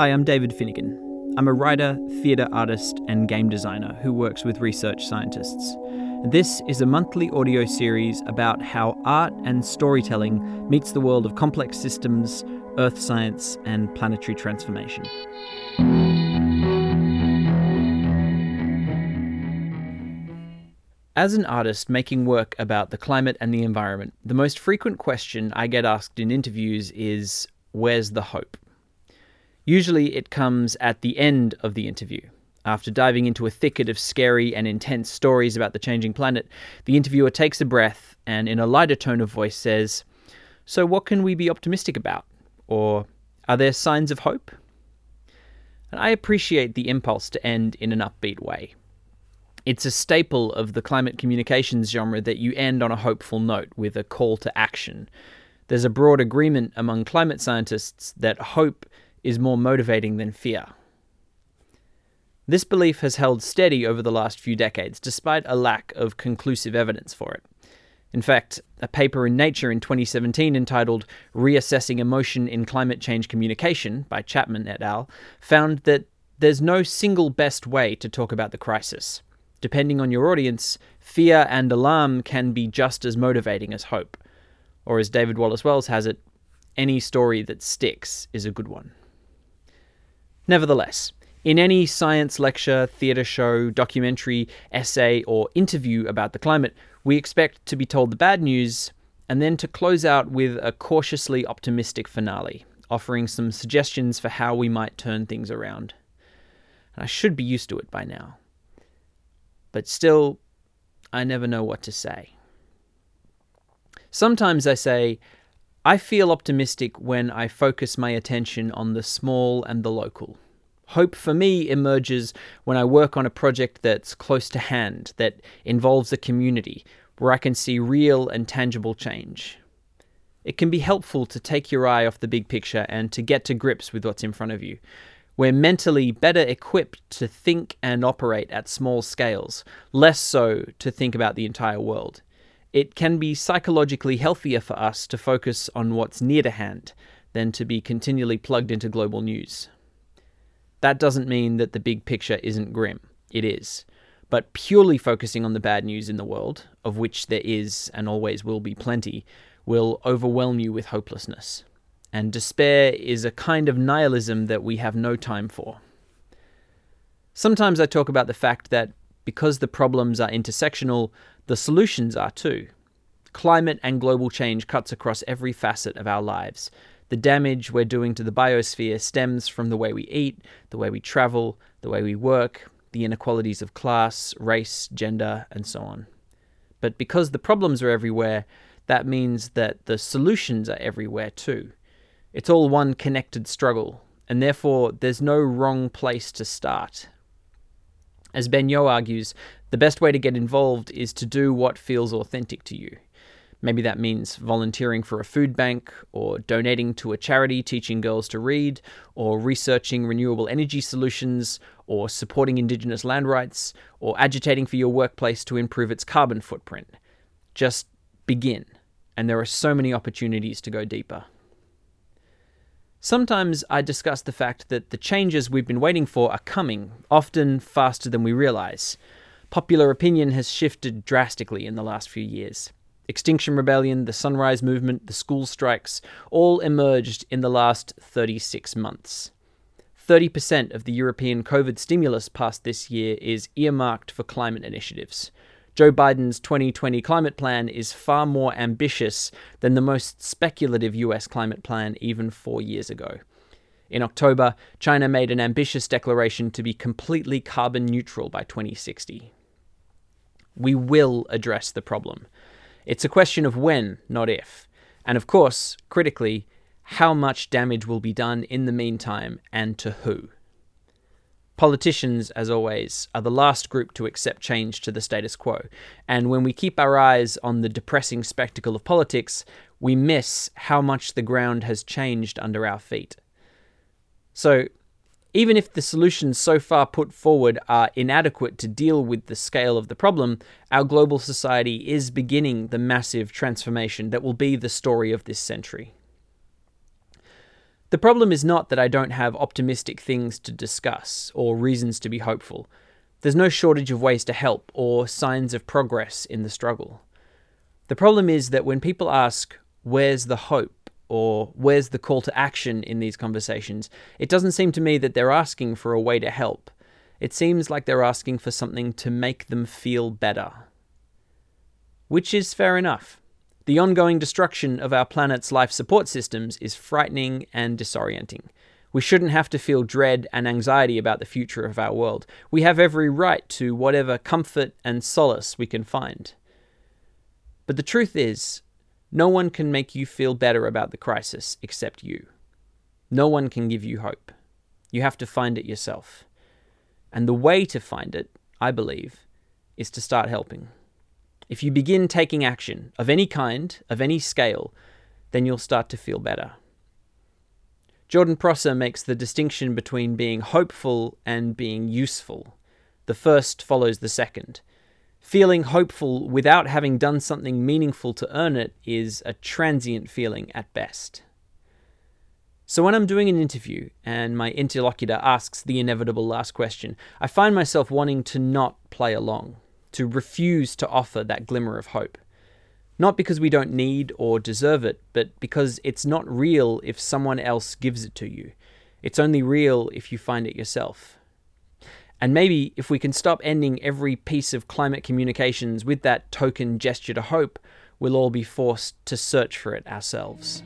Hi, I'm David Finnegan. I'm a writer, theatre artist, and game designer who works with research scientists. This is a monthly audio series about how art and storytelling meets the world of complex systems, earth science, and planetary transformation. As an artist making work about the climate and the environment, the most frequent question I get asked in interviews is Where's the hope? Usually it comes at the end of the interview. After diving into a thicket of scary and intense stories about the changing planet, the interviewer takes a breath and, in a lighter tone of voice, says, So, what can we be optimistic about? Or, Are there signs of hope? And I appreciate the impulse to end in an upbeat way. It's a staple of the climate communications genre that you end on a hopeful note with a call to action. There's a broad agreement among climate scientists that hope is more motivating than fear. This belief has held steady over the last few decades, despite a lack of conclusive evidence for it. In fact, a paper in Nature in 2017 entitled Reassessing Emotion in Climate Change Communication by Chapman et al. found that there's no single best way to talk about the crisis. Depending on your audience, fear and alarm can be just as motivating as hope. Or, as David Wallace Wells has it, any story that sticks is a good one. Nevertheless, in any science lecture, theatre show, documentary, essay, or interview about the climate, we expect to be told the bad news and then to close out with a cautiously optimistic finale, offering some suggestions for how we might turn things around. And I should be used to it by now. But still, I never know what to say. Sometimes I say, I feel optimistic when I focus my attention on the small and the local. Hope for me emerges when I work on a project that's close to hand, that involves a community, where I can see real and tangible change. It can be helpful to take your eye off the big picture and to get to grips with what's in front of you. We're mentally better equipped to think and operate at small scales, less so to think about the entire world it can be psychologically healthier for us to focus on what's near to hand than to be continually plugged into global news. That doesn't mean that the big picture isn't grim. It is. But purely focusing on the bad news in the world, of which there is and always will be plenty, will overwhelm you with hopelessness. And despair is a kind of nihilism that we have no time for. Sometimes I talk about the fact that because the problems are intersectional, the solutions are too. Climate and global change cuts across every facet of our lives. The damage we're doing to the biosphere stems from the way we eat, the way we travel, the way we work, the inequalities of class, race, gender, and so on. But because the problems are everywhere, that means that the solutions are everywhere too. It's all one connected struggle, and therefore there's no wrong place to start. As Ben Yeoh argues, the best way to get involved is to do what feels authentic to you. Maybe that means volunteering for a food bank, or donating to a charity teaching girls to read, or researching renewable energy solutions, or supporting Indigenous land rights, or agitating for your workplace to improve its carbon footprint. Just begin, and there are so many opportunities to go deeper. Sometimes I discuss the fact that the changes we've been waiting for are coming, often faster than we realize. Popular opinion has shifted drastically in the last few years. Extinction Rebellion, the Sunrise Movement, the school strikes all emerged in the last 36 months. 30% of the European COVID stimulus passed this year is earmarked for climate initiatives. Joe Biden's 2020 climate plan is far more ambitious than the most speculative US climate plan even four years ago. In October, China made an ambitious declaration to be completely carbon neutral by 2060. We will address the problem. It's a question of when, not if. And of course, critically, how much damage will be done in the meantime and to who. Politicians, as always, are the last group to accept change to the status quo, and when we keep our eyes on the depressing spectacle of politics, we miss how much the ground has changed under our feet. So, even if the solutions so far put forward are inadequate to deal with the scale of the problem, our global society is beginning the massive transformation that will be the story of this century. The problem is not that I don't have optimistic things to discuss or reasons to be hopeful. There's no shortage of ways to help or signs of progress in the struggle. The problem is that when people ask, Where's the hope? or Where's the call to action in these conversations? it doesn't seem to me that they're asking for a way to help. It seems like they're asking for something to make them feel better. Which is fair enough. The ongoing destruction of our planet's life support systems is frightening and disorienting. We shouldn't have to feel dread and anxiety about the future of our world. We have every right to whatever comfort and solace we can find. But the truth is, no one can make you feel better about the crisis except you. No one can give you hope. You have to find it yourself. And the way to find it, I believe, is to start helping. If you begin taking action of any kind, of any scale, then you'll start to feel better. Jordan Prosser makes the distinction between being hopeful and being useful. The first follows the second. Feeling hopeful without having done something meaningful to earn it is a transient feeling at best. So, when I'm doing an interview and my interlocutor asks the inevitable last question, I find myself wanting to not play along to refuse to offer that glimmer of hope. Not because we don't need or deserve it, but because it's not real if someone else gives it to you. It's only real if you find it yourself. And maybe if we can stop ending every piece of climate communications with that token gesture to hope, we'll all be forced to search for it ourselves.